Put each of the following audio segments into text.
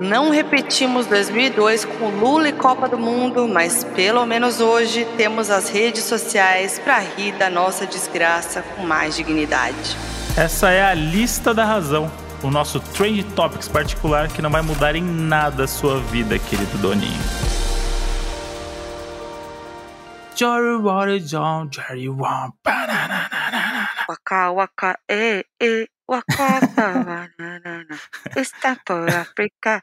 Não repetimos 2002 com Lula e Copa do Mundo, mas pelo menos hoje temos as redes sociais para rir da nossa desgraça com mais dignidade. Essa é a lista da razão, o nosso Trend Topics particular que não vai mudar em nada a sua vida, querido Doninho. Jory Water John, Jerry One, Waka waka, eh, eh, está por África.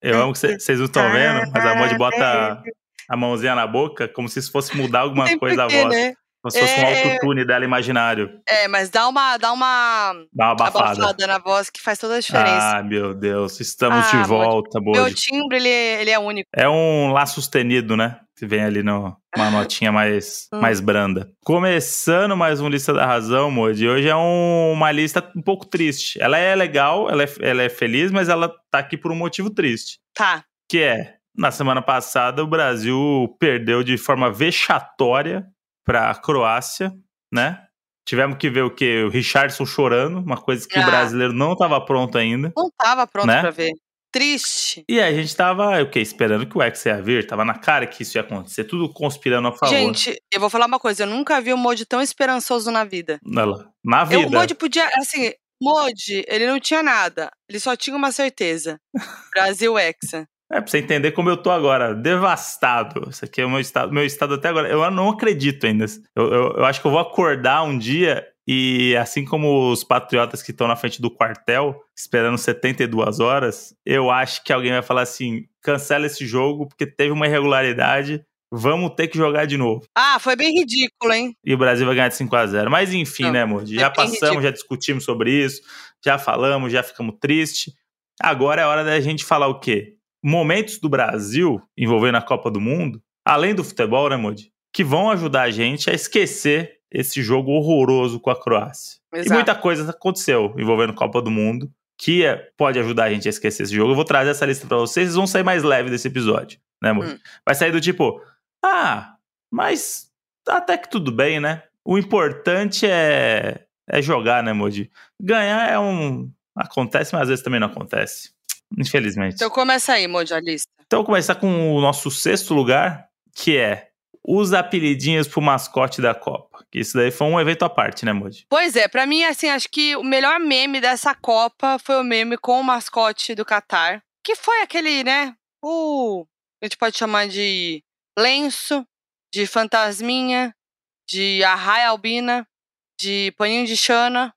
Eu amo que vocês não estão vendo, mas a Mod bota a mãozinha na boca como se isso fosse mudar alguma coisa da voz. Né? Como se fosse é... um autotune dela imaginário. É, mas dá uma. Dá uma, dá uma abafada. abafada. na voz que faz toda a diferença. Ah, meu Deus. Estamos ah, de volta, Bod. Meu timbre, ele, ele é único. É um lá sustenido, né? Que vem ali numa notinha mais, hum. mais branda. Começando mais um Lista da Razão, Modi. Hoje é um, uma lista um pouco triste. Ela é legal, ela é, ela é feliz, mas ela tá aqui por um motivo triste. Tá. Que é, na semana passada, o Brasil perdeu de forma vexatória para a Croácia, né? Tivemos que ver o que? O Richardson chorando, uma coisa que ah. o brasileiro não estava pronto ainda. Não estava pronto né? para ver. Triste. E aí a gente tava, o quê? Esperando que o X ia vir, tava na cara que isso ia acontecer, tudo conspirando a favor. Gente, eu vou falar uma coisa, eu nunca vi o Modi tão esperançoso na vida. Na vida. Eu, o Modi podia, assim, Modi, ele não tinha nada, ele só tinha uma certeza. Brasil Hexa. É, pra você entender como eu tô agora, devastado. Isso aqui é o meu estado, meu estado até agora. Eu não acredito ainda. Eu, eu, eu acho que eu vou acordar um dia e assim como os patriotas que estão na frente do quartel, esperando 72 horas, eu acho que alguém vai falar assim: cancela esse jogo porque teve uma irregularidade, vamos ter que jogar de novo. Ah, foi bem ridículo, hein? E o Brasil vai ganhar de 5 a 0 Mas enfim, não, né, amor? Já passamos, ridículo. já discutimos sobre isso, já falamos, já ficamos tristes. Agora é hora da gente falar o quê? momentos do Brasil envolvendo a Copa do Mundo, além do futebol, né, Modi? Que vão ajudar a gente a esquecer esse jogo horroroso com a Croácia. Exato. E muita coisa aconteceu envolvendo Copa do Mundo que é, pode ajudar a gente a esquecer esse jogo. Eu vou trazer essa lista para vocês, vocês vão sair mais leve desse episódio, né, Modi? Hum. Vai sair do tipo, ah, mas até que tudo bem, né? O importante é, é jogar, né, Modi? Ganhar é um. Acontece, mas às vezes também não acontece. Infelizmente. Então começa aí, Mojo, a lista. Então começar com o nosso sexto lugar, que é os apelidinhos pro mascote da Copa. Que isso daí foi um evento à parte, né, Moji? Pois é, para mim, assim, acho que o melhor meme dessa Copa foi o meme com o mascote do Qatar. Que foi aquele, né? O. A gente pode chamar de lenço, de fantasminha, de arraia albina, de paninho de chana.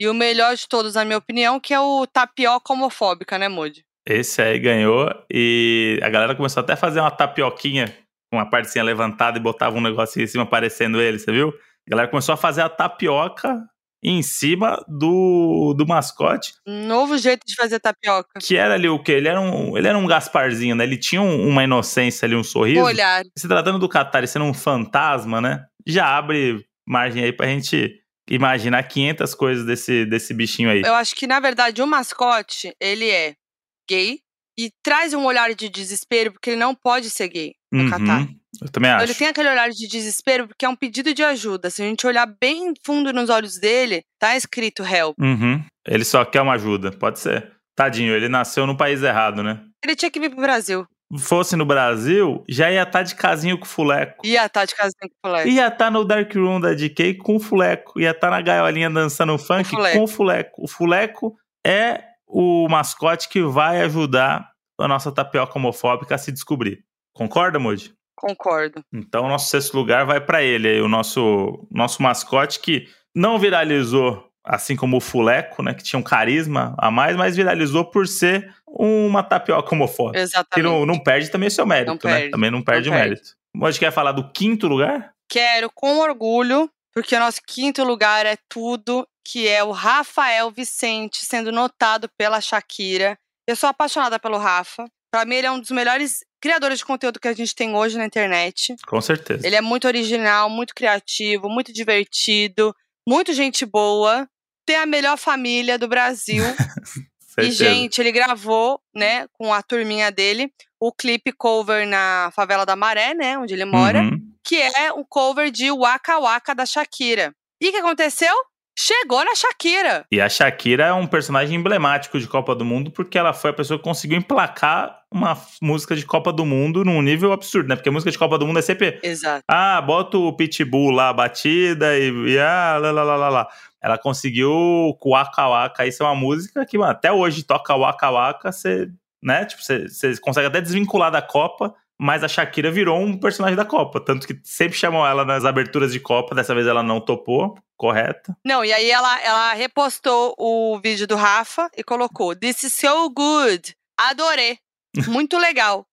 E o melhor de todos, na minha opinião, que é o tapioca homofóbica, né, Moody? Esse aí ganhou e a galera começou até a fazer uma tapioquinha uma partezinha levantada e botava um negocinho em cima aparecendo ele, você viu? A galera começou a fazer a tapioca em cima do, do mascote. Novo jeito de fazer tapioca. Que era ali o quê? Ele era um, ele era um Gasparzinho, né? Ele tinha um, uma inocência ali, um sorriso. olhar. Se tratando do Qatar e sendo um fantasma, né? Já abre margem aí pra gente imaginar 500 coisas desse, desse bichinho aí. Eu acho que, na verdade, o mascote, ele é gay e traz um olhar de desespero porque ele não pode ser gay no uhum, Catar. Eu também acho. Então, ele tem aquele olhar de desespero porque é um pedido de ajuda. Se a gente olhar bem fundo nos olhos dele, tá escrito help. Uhum. Ele só quer uma ajuda, pode ser. Tadinho, ele nasceu no país errado, né? Ele tinha que vir pro Brasil fosse no Brasil, já ia estar tá de casinho com o Fuleco. Ia estar tá de casinho com o Fuleco. Ia estar tá no Dark Room da DK com o Fuleco. Ia estar na gaiolinha dançando funk com o Fuleco. O Fuleco é o mascote que vai ajudar a nossa tapioca homofóbica a se descobrir. Concorda, Moody? Concordo. Então, o nosso sexto lugar vai para ele, o nosso, nosso mascote que não viralizou assim como o Fuleco, né, que tinha um carisma a mais, mas viralizou por ser uma tapioca homofóbica. Exatamente. Que não, não perde também seu mérito, não né? Também não perde não o mérito. Pode quer falar do quinto lugar? Quero, com orgulho, porque o nosso quinto lugar é tudo, que é o Rafael Vicente sendo notado pela Shakira. Eu sou apaixonada pelo Rafa. Pra mim, ele é um dos melhores criadores de conteúdo que a gente tem hoje na internet. Com certeza. Ele é muito original, muito criativo, muito divertido, muito gente boa tem a melhor família do Brasil. e, gente, ele gravou, né, com a turminha dele, o clipe cover na favela da Maré, né, onde ele mora, uhum. que é o cover de Waka Waka da Shakira. E o que aconteceu? Chegou na Shakira. E a Shakira é um personagem emblemático de Copa do Mundo porque ela foi a pessoa que conseguiu emplacar uma música de Copa do Mundo num nível absurdo, né? Porque a música de Copa do Mundo é sempre. Exato. Ah, bota o Pitbull lá, batida e, e ah, lá, lá, lá, lá, lá. Ela conseguiu com o Waka Waka. Isso é uma música que, mano, até hoje toca Waka Waka, você, né? Tipo, você consegue até desvincular da Copa mas a Shakira virou um personagem da Copa. Tanto que sempre chamam ela nas aberturas de Copa, dessa vez ela não topou, correta. Não, e aí ela, ela repostou o vídeo do Rafa e colocou: This is so good. Adorei. Muito legal.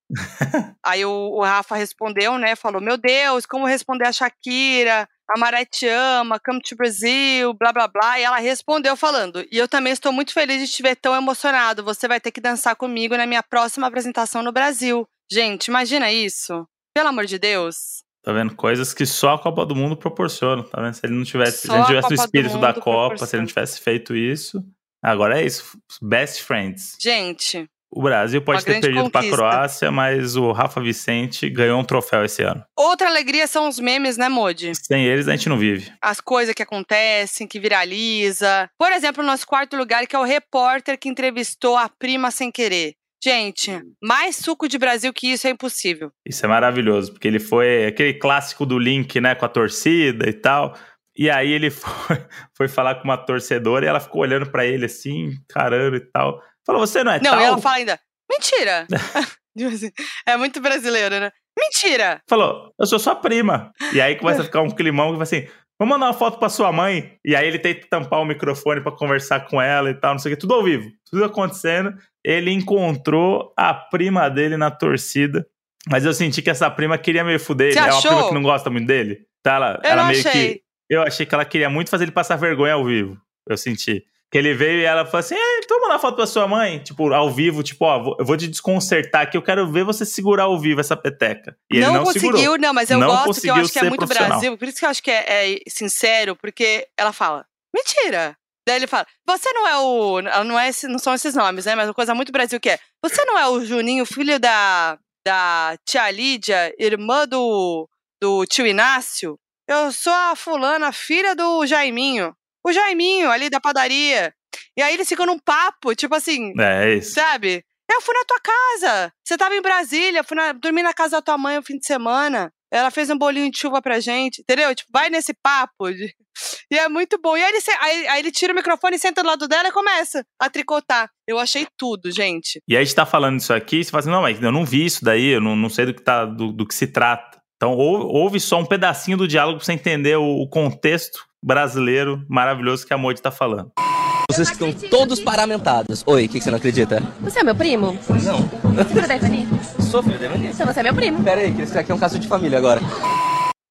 aí o, o, Rafa respondeu, né? Falou: Meu Deus, como responder a Shakira? A Maré te ama, come to Brazil, blá blá blá. E ela respondeu falando: E eu também estou muito feliz de te ver tão emocionado. Você vai ter que dançar comigo na minha próxima apresentação no Brasil. Gente, imagina isso. Pelo amor de Deus. Tá vendo? Coisas que só a Copa do Mundo proporciona, tá vendo? Se ele não tivesse, se ele não tivesse o espírito da Copa, se ele não tivesse feito isso. Agora é isso. Best friends. Gente. O Brasil pode ter perdido para a Croácia, mas o Rafa Vicente ganhou um troféu esse ano. Outra alegria são os memes, né, Modi? Sem eles a gente não vive. As coisas que acontecem, que viraliza. Por exemplo, o nosso quarto lugar, que é o repórter que entrevistou a prima sem querer. Gente, mais suco de Brasil que isso é impossível. Isso é maravilhoso, porque ele foi aquele clássico do link, né, com a torcida e tal. E aí ele foi, foi falar com uma torcedora e ela ficou olhando para ele assim, carando e tal. Falou, você não é não, tal? Não, ela fala ainda, mentira. Tipo assim, é muito brasileiro, né? Mentira! Falou, eu sou sua prima. E aí começa a ficar um climão que vai assim, vamos mandar uma foto pra sua mãe. E aí ele tenta tampar o microfone para conversar com ela e tal, não sei o que, tudo ao vivo, tudo acontecendo ele encontrou a prima dele na torcida. Mas eu senti que essa prima queria meio fuder ele. É uma prima que não gosta muito dele. Tá, ela, eu ela meio achei. que. Eu achei que ela queria muito fazer ele passar vergonha ao vivo. Eu senti. Que ele veio e ela falou assim: é, então mandar foto pra sua mãe. Tipo, ao vivo, tipo, ó, eu vou te desconcertar aqui, eu quero ver você segurar ao vivo essa peteca. E não, ele não conseguiu, segurou. não, mas eu não gosto que eu acho que é muito Brasil. Por isso que eu acho que é, é sincero, porque ela fala: mentira. Daí ele fala: Você não é o. Não, é esse, não são esses nomes, né? Mas uma coisa muito Brasil que é: Você não é o Juninho, filho da, da tia Lídia, irmã do, do tio Inácio? Eu sou a fulana, filha do Jaiminho. O Jaiminho ali da padaria. E aí eles ficam num papo, tipo assim. É, é isso. Sabe? Eu fui na tua casa. Você tava em Brasília, fui na, dormi na casa da tua mãe no fim de semana. Ela fez um bolinho de chuva pra gente, entendeu? Tipo, vai nesse papo. De... E é muito bom. E aí ele, aí, aí ele tira o microfone, senta do lado dela e começa a tricotar. Eu achei tudo, gente. E aí a gente tá falando isso aqui, você fala assim, não, mas eu não vi isso daí, eu não, não sei do que, tá, do, do que se trata. Então, ouve só um pedacinho do diálogo pra você entender o, o contexto brasileiro maravilhoso que a Modi tá falando. Vocês estão todos paramentados. Oi, o que, que, você não acredita? Você é meu primo? Não. Você é filho da Ivani? Sou filho da Ivani. Então você é meu primo. Pera aí, que isso aqui é um caso de família agora.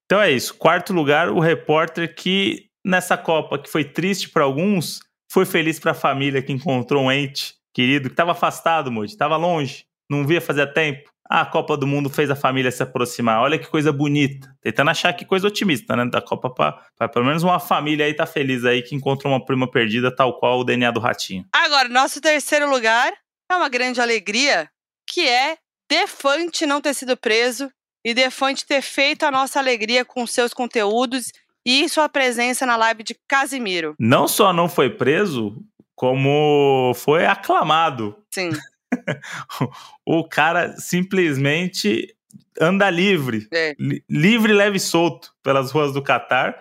Então é isso. Quarto lugar, o repórter que nessa Copa, que foi triste para alguns, foi feliz para a família que encontrou um ente querido que estava afastado, Moody, estava longe, não via fazer tempo. Ah, a Copa do Mundo fez a família se aproximar. Olha que coisa bonita. Tentando achar que coisa otimista, né? Da Copa para pelo menos uma família aí tá feliz aí que encontrou uma prima perdida, tal qual o DNA do ratinho. Agora, nosso terceiro lugar é uma grande alegria, que é Defante não ter sido preso e Defante ter feito a nossa alegria com seus conteúdos e sua presença na live de Casimiro. Não só não foi preso, como foi aclamado. Sim. o cara simplesmente anda livre, é. livre, leve e solto pelas ruas do Catar,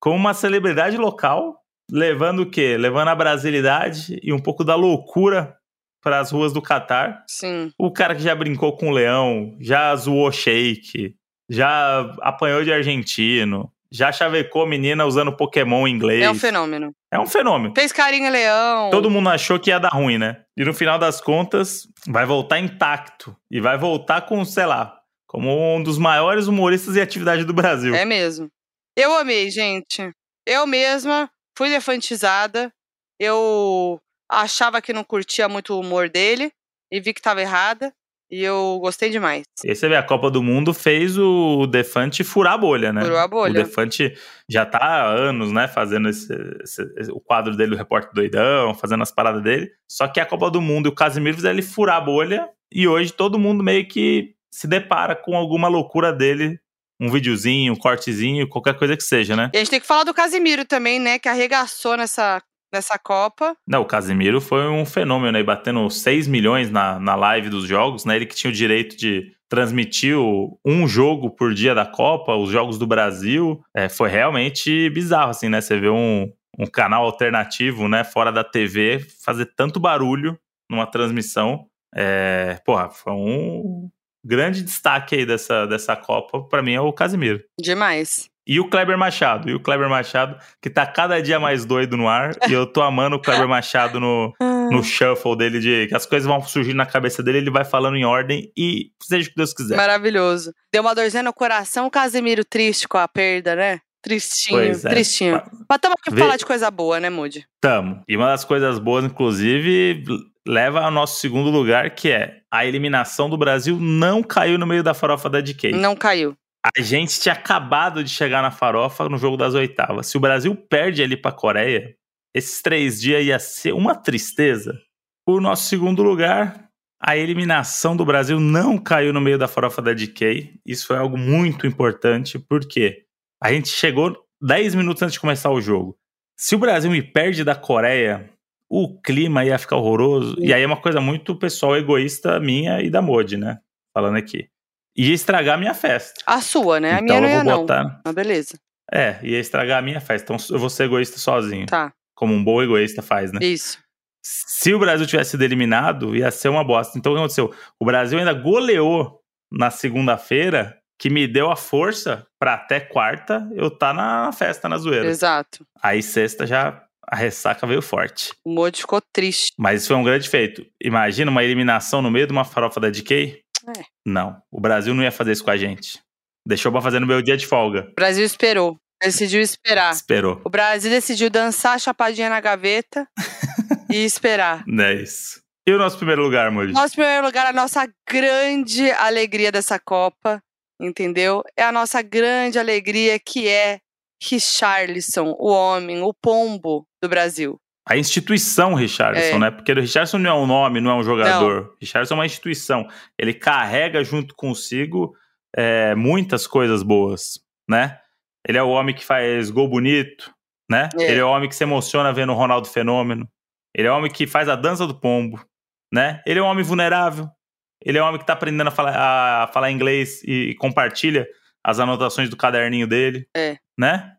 com uma celebridade local, levando o quê? Levando a brasilidade e um pouco da loucura para as ruas do Catar. Sim. O cara que já brincou com o leão, já zoou shake, já apanhou de argentino, já chavecou menina usando Pokémon em inglês. É um fenômeno. É um fenômeno. Fez carinho leão. Todo mundo achou que ia dar ruim, né? E no final das contas, vai voltar intacto. E vai voltar com, sei lá, como um dos maiores humoristas em atividade do Brasil. É mesmo. Eu amei, gente. Eu mesma fui defantizada. Eu achava que não curtia muito o humor dele. E vi que estava errada. E eu gostei demais. E aí você vê, a Copa do Mundo fez o Defante furar a bolha, né? Furou a bolha. O Defante já tá há anos, né, fazendo esse, esse, o quadro dele, o Repórter Doidão, fazendo as paradas dele. Só que a Copa do Mundo e o Casimiro fizeram ele furar a bolha. E hoje todo mundo meio que se depara com alguma loucura dele um videozinho, um cortezinho, qualquer coisa que seja, né? E a gente tem que falar do Casimiro também, né? Que arregaçou nessa, nessa Copa. Não, o Casimiro foi um fenômeno aí, batendo 6 milhões na, na live dos jogos, né? Ele que tinha o direito de transmitir um jogo por dia da Copa, os jogos do Brasil. É, foi realmente bizarro, assim, né? Você vê um, um canal alternativo, né, fora da TV, fazer tanto barulho numa transmissão. É, porra, foi um grande destaque aí dessa, dessa Copa, para mim, é o Casimiro. Demais. E o Kleber Machado. E o Kleber Machado, que tá cada dia mais doido no ar. e eu tô amando o Kleber Machado no, no shuffle dele, de que as coisas vão surgir na cabeça dele, ele vai falando em ordem e seja o que Deus quiser. Maravilhoso. Deu uma dorzinha no coração, o Casimiro triste com a perda, né? Tristinho, é. tristinho. Mas estamos aqui pra falar de coisa boa, né, Moody? Tamo. E uma das coisas boas, inclusive, leva ao nosso segundo lugar, que é a eliminação do Brasil não caiu no meio da farofa da DK. Não caiu. A gente tinha acabado de chegar na farofa no jogo das oitavas. Se o Brasil perde ali pra Coreia, esses três dias ia ser uma tristeza. O nosso segundo lugar, a eliminação do Brasil não caiu no meio da farofa da DK. Isso foi algo muito importante, porque a gente chegou 10 minutos antes de começar o jogo. Se o Brasil me perde da Coreia, o clima ia ficar horroroso. E aí é uma coisa muito pessoal, egoísta minha e da Modi, né? Falando aqui. Ia estragar a minha festa. A sua, né? A então, minha não ia botar... não. Ah, beleza. É, ia estragar a minha festa. Então eu vou ser egoísta sozinho. Tá. Como um bom egoísta faz, né? Isso. Se o Brasil tivesse sido eliminado, ia ser uma bosta. Então o que aconteceu? O Brasil ainda goleou na segunda-feira que me deu a força para até quarta eu tá na festa, na zoeira. Exato. Aí sexta já a ressaca veio forte. O Modi ficou triste. Mas isso foi um grande feito. Imagina uma eliminação no meio de uma farofa da DK? É. Não, o Brasil não ia fazer isso com a gente. Deixou pra fazer no meu dia de folga. O Brasil esperou. Decidiu esperar. Esperou. O Brasil decidiu dançar chapadinha na gaveta e esperar. É isso. E o nosso primeiro lugar, Moody? Nosso primeiro lugar, a nossa grande alegria dessa Copa entendeu? É a nossa grande alegria que é Richarlison, o homem, o pombo do Brasil. A instituição Richarlison, é. né? Porque o Richarlison não é um nome, não é um jogador. Não. Richarlison é uma instituição. Ele carrega junto consigo é, muitas coisas boas, né? Ele é o homem que faz gol bonito, né? É. Ele é o homem que se emociona vendo o Ronaldo Fenômeno. Ele é o homem que faz a dança do pombo, né? Ele é um homem vulnerável. Ele é um homem que está aprendendo a falar, a falar inglês e, compartilha as anotações do caderninho dele. É. Né?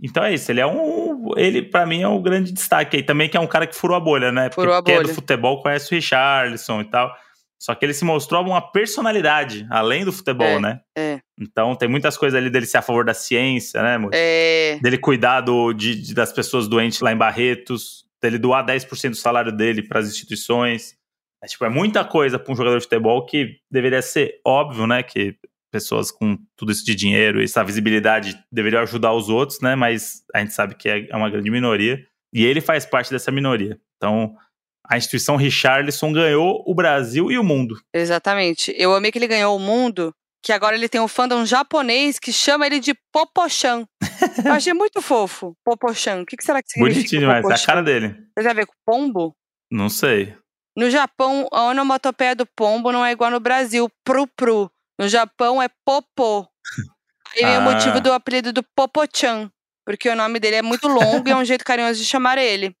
Então é isso. Ele é um. Ele, para mim, é um grande destaque aí também, que é um cara que furou a bolha, né? Porque furou a bolha. é do futebol, conhece o Richarlison e tal. Só que ele se mostrou uma personalidade, além do futebol, é, né? É. Então tem muitas coisas ali dele ser a favor da ciência, né, amor? É. Dele cuidar do, de, de, das pessoas doentes lá em Barretos, dele doar 10% do salário dele para as instituições. É, tipo, é muita coisa para um jogador de futebol que deveria ser óbvio, né? Que pessoas com tudo isso de dinheiro essa visibilidade deveriam ajudar os outros, né? Mas a gente sabe que é, é uma grande minoria. E ele faz parte dessa minoria. Então, a instituição Richarlison ganhou o Brasil e o mundo. Exatamente. Eu amei que ele ganhou o mundo, que agora ele tem um fandom japonês que chama ele de Popochan. Eu achei muito fofo, Popochan. O que, será que significa Bonitinho demais, é a cara dele. Você já vê com pombo? Não sei. No Japão, a onomatopeia do pombo não é igual no Brasil, pru-pru. No Japão é popô. Aí vem ah. o motivo do apelido do Popochan, porque o nome dele é muito longo e é um jeito carinhoso de chamar ele.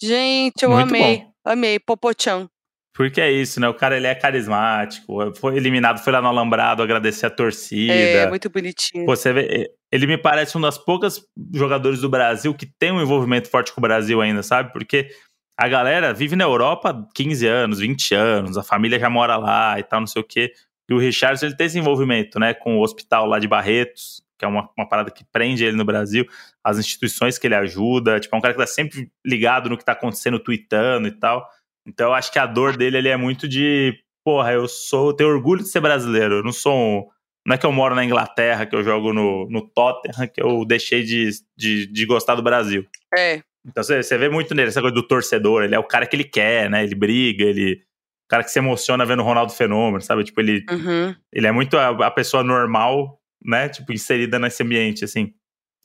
Gente, eu muito amei, bom. amei, Popochan. Porque é isso, né? O cara ele é carismático, foi eliminado, foi lá no Alambrado agradecer a torcida. É, muito bonitinho. Pô, você vê, ele me parece um das poucas jogadores do Brasil que tem um envolvimento forte com o Brasil ainda, sabe? Porque a galera vive na Europa 15 anos, 20 anos, a família já mora lá e tal, não sei o quê. E o Richardson ele tem esse envolvimento, né, com o hospital lá de Barretos, que é uma, uma parada que prende ele no Brasil, as instituições que ele ajuda, tipo, é um cara que tá sempre ligado no que tá acontecendo, tweetando e tal. Então eu acho que a dor dele ele é muito de, porra, eu sou, eu tenho orgulho de ser brasileiro, eu não sou um, não é que eu moro na Inglaterra, que eu jogo no, no Tottenham, que eu deixei de, de, de gostar do Brasil. É, então você, você vê muito nele essa coisa do torcedor, ele é o cara que ele quer, né? Ele briga, ele. O cara que se emociona vendo o Ronaldo Fenômeno, sabe? Tipo, ele, uhum. ele é muito a, a, pessoa normal, né? Tipo, inserida nesse ambiente, assim.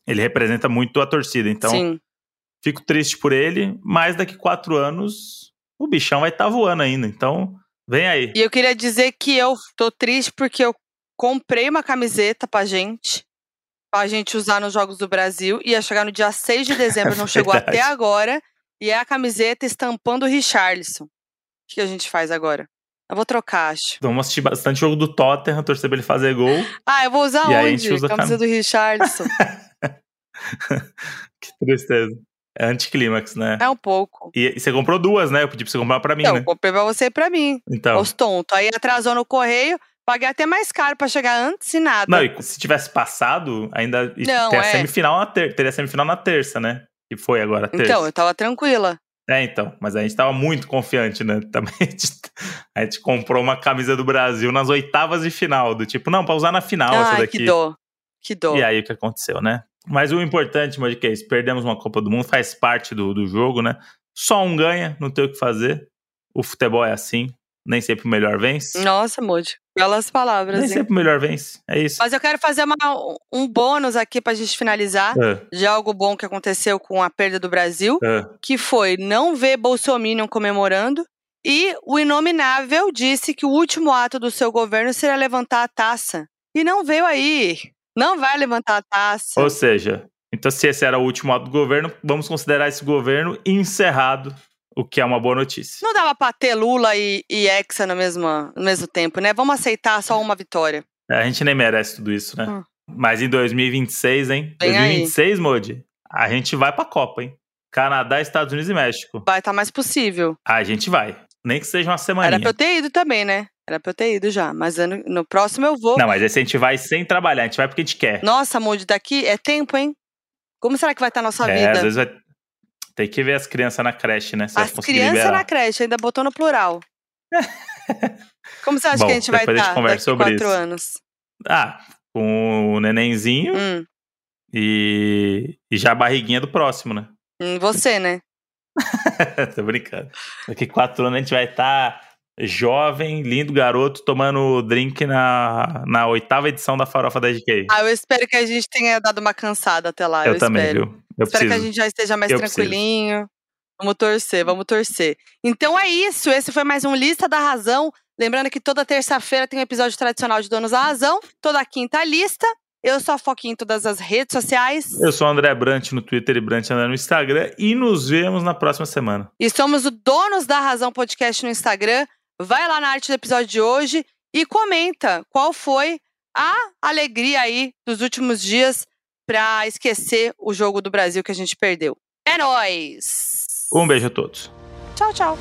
Ele representa muito a torcida. Então, Sim. fico triste por ele, mas daqui quatro anos o bichão vai estar tá voando ainda. Então, vem aí. E eu queria dizer que eu tô triste porque eu comprei uma camiseta pra gente, pra gente usar nos Jogos do Brasil. Ia chegar no dia 6 de dezembro, não chegou Verdade. até agora. E é a camiseta estampando o Richarlison. O que a gente faz agora? Eu vou trocar, acho. Vamos assistir bastante jogo do Tottenham, torcer pra ele fazer gol. Ah, eu vou usar E a onde? gente usa a camisa do Richarlison. que tristeza. É anticlímax, né? é um pouco. E, e você comprou duas, né? Eu pedi pra você comprar pra mim, Então, né? eu comprei pra você e pra mim. Então. Os tontos. Aí atrasou no correio, paguei até mais caro pra chegar antes e nada. Não, e se tivesse passado, ainda e Não, tem a é. semifinal na ter, teria a semifinal na terça, né? Que foi agora, a terça. então, eu tava tranquila. É, então. Mas a gente tava muito confiante, né? Também a gente, a gente comprou uma camisa do Brasil nas oitavas de final, do tipo, não, pra usar na final essa Ai, daqui. que dó. Que dó. E aí o que aconteceu, né? Mas o importante, Moji, que é isso. Perdemos uma Copa do Mundo, faz parte do, do jogo, né? Só um ganha, não tem o que fazer. O futebol é assim. Nem sempre o melhor vence. Nossa, Moody. Belas palavras, Nem hein? sempre o melhor vence. É isso. Mas eu quero fazer uma- um bônus aqui pra gente finalizar Ah, de algo bom que aconteceu com a perda do Brasil, ah. que foi não ver Bolsonaro comemorando. E o Inominável disse que o último ato do seu governo seria levantar a taça. E não veio aí. Não vai levantar a taça. Ou seja, então se esse era o último ato do governo, vamos considerar esse governo encerrado, o que é uma boa notícia. Não dava pra ter Lula e, e Hexa no mesmo, no mesmo tempo, né? Vamos aceitar só uma vitória. A gente nem merece tudo isso, né? Hum. Mas em 2026, hein? Vem aí. 2026, Modi, a gente vai pra Copa, hein? Canadá, Estados Unidos e México. Vai estar mais possível. A gente vai. Nem que seja uma semaninha. Era pra eu ter ido também, né? Era pra eu ter ido já. Mas ano- no próximo eu vou. Não, mas esse a gente vai sem trabalhar, a gente vai porque a gente quer. Nossa, Moody, daqui é tempo, hein? Como será que vai estar a nossa é, vida? às vezes vai. Tem que ver as crianças na creche, né? Se As crianças na creche, ainda botou no plural. Como você acha Bom, que a gente vai a gente estar daqui sobre quatro anos? Ah, com o nenenzinho Hum, e, e já a barriguinha do próximo, né? hum, você, né? Tô brincando. Daqui quatro anos a gente vai estar jovem, lindo garoto, tomando drink na, na oitava edição da Farofa da GK. Ah, eu espero que a gente tenha dado uma cansada até lá. Eu, eu também, espero. viu? Eu espero que a preciso. gente já esteja mais Eu preciso. tranquilinho. Vamos torcer, vamos torcer. Então é isso. Esse foi mais um Lista da Razão. Lembrando que toda terça-feira tem um episódio tradicional de Donos da Razão. Toda quinta a lista. Eu sou a Foquinha em todas as redes sociais. Eu sou o André Brant no Twitter e Brant André no Instagram. E nos vemos na próxima semana. E somos o Donos da Razão Podcast no Instagram. Vai lá na arte do episódio de hoje e comenta qual foi a alegria aí dos últimos dias pra esquecer o jogo do Brasil que a gente perdeu. É nóis! Um beijo a todos. Tchau, tchau.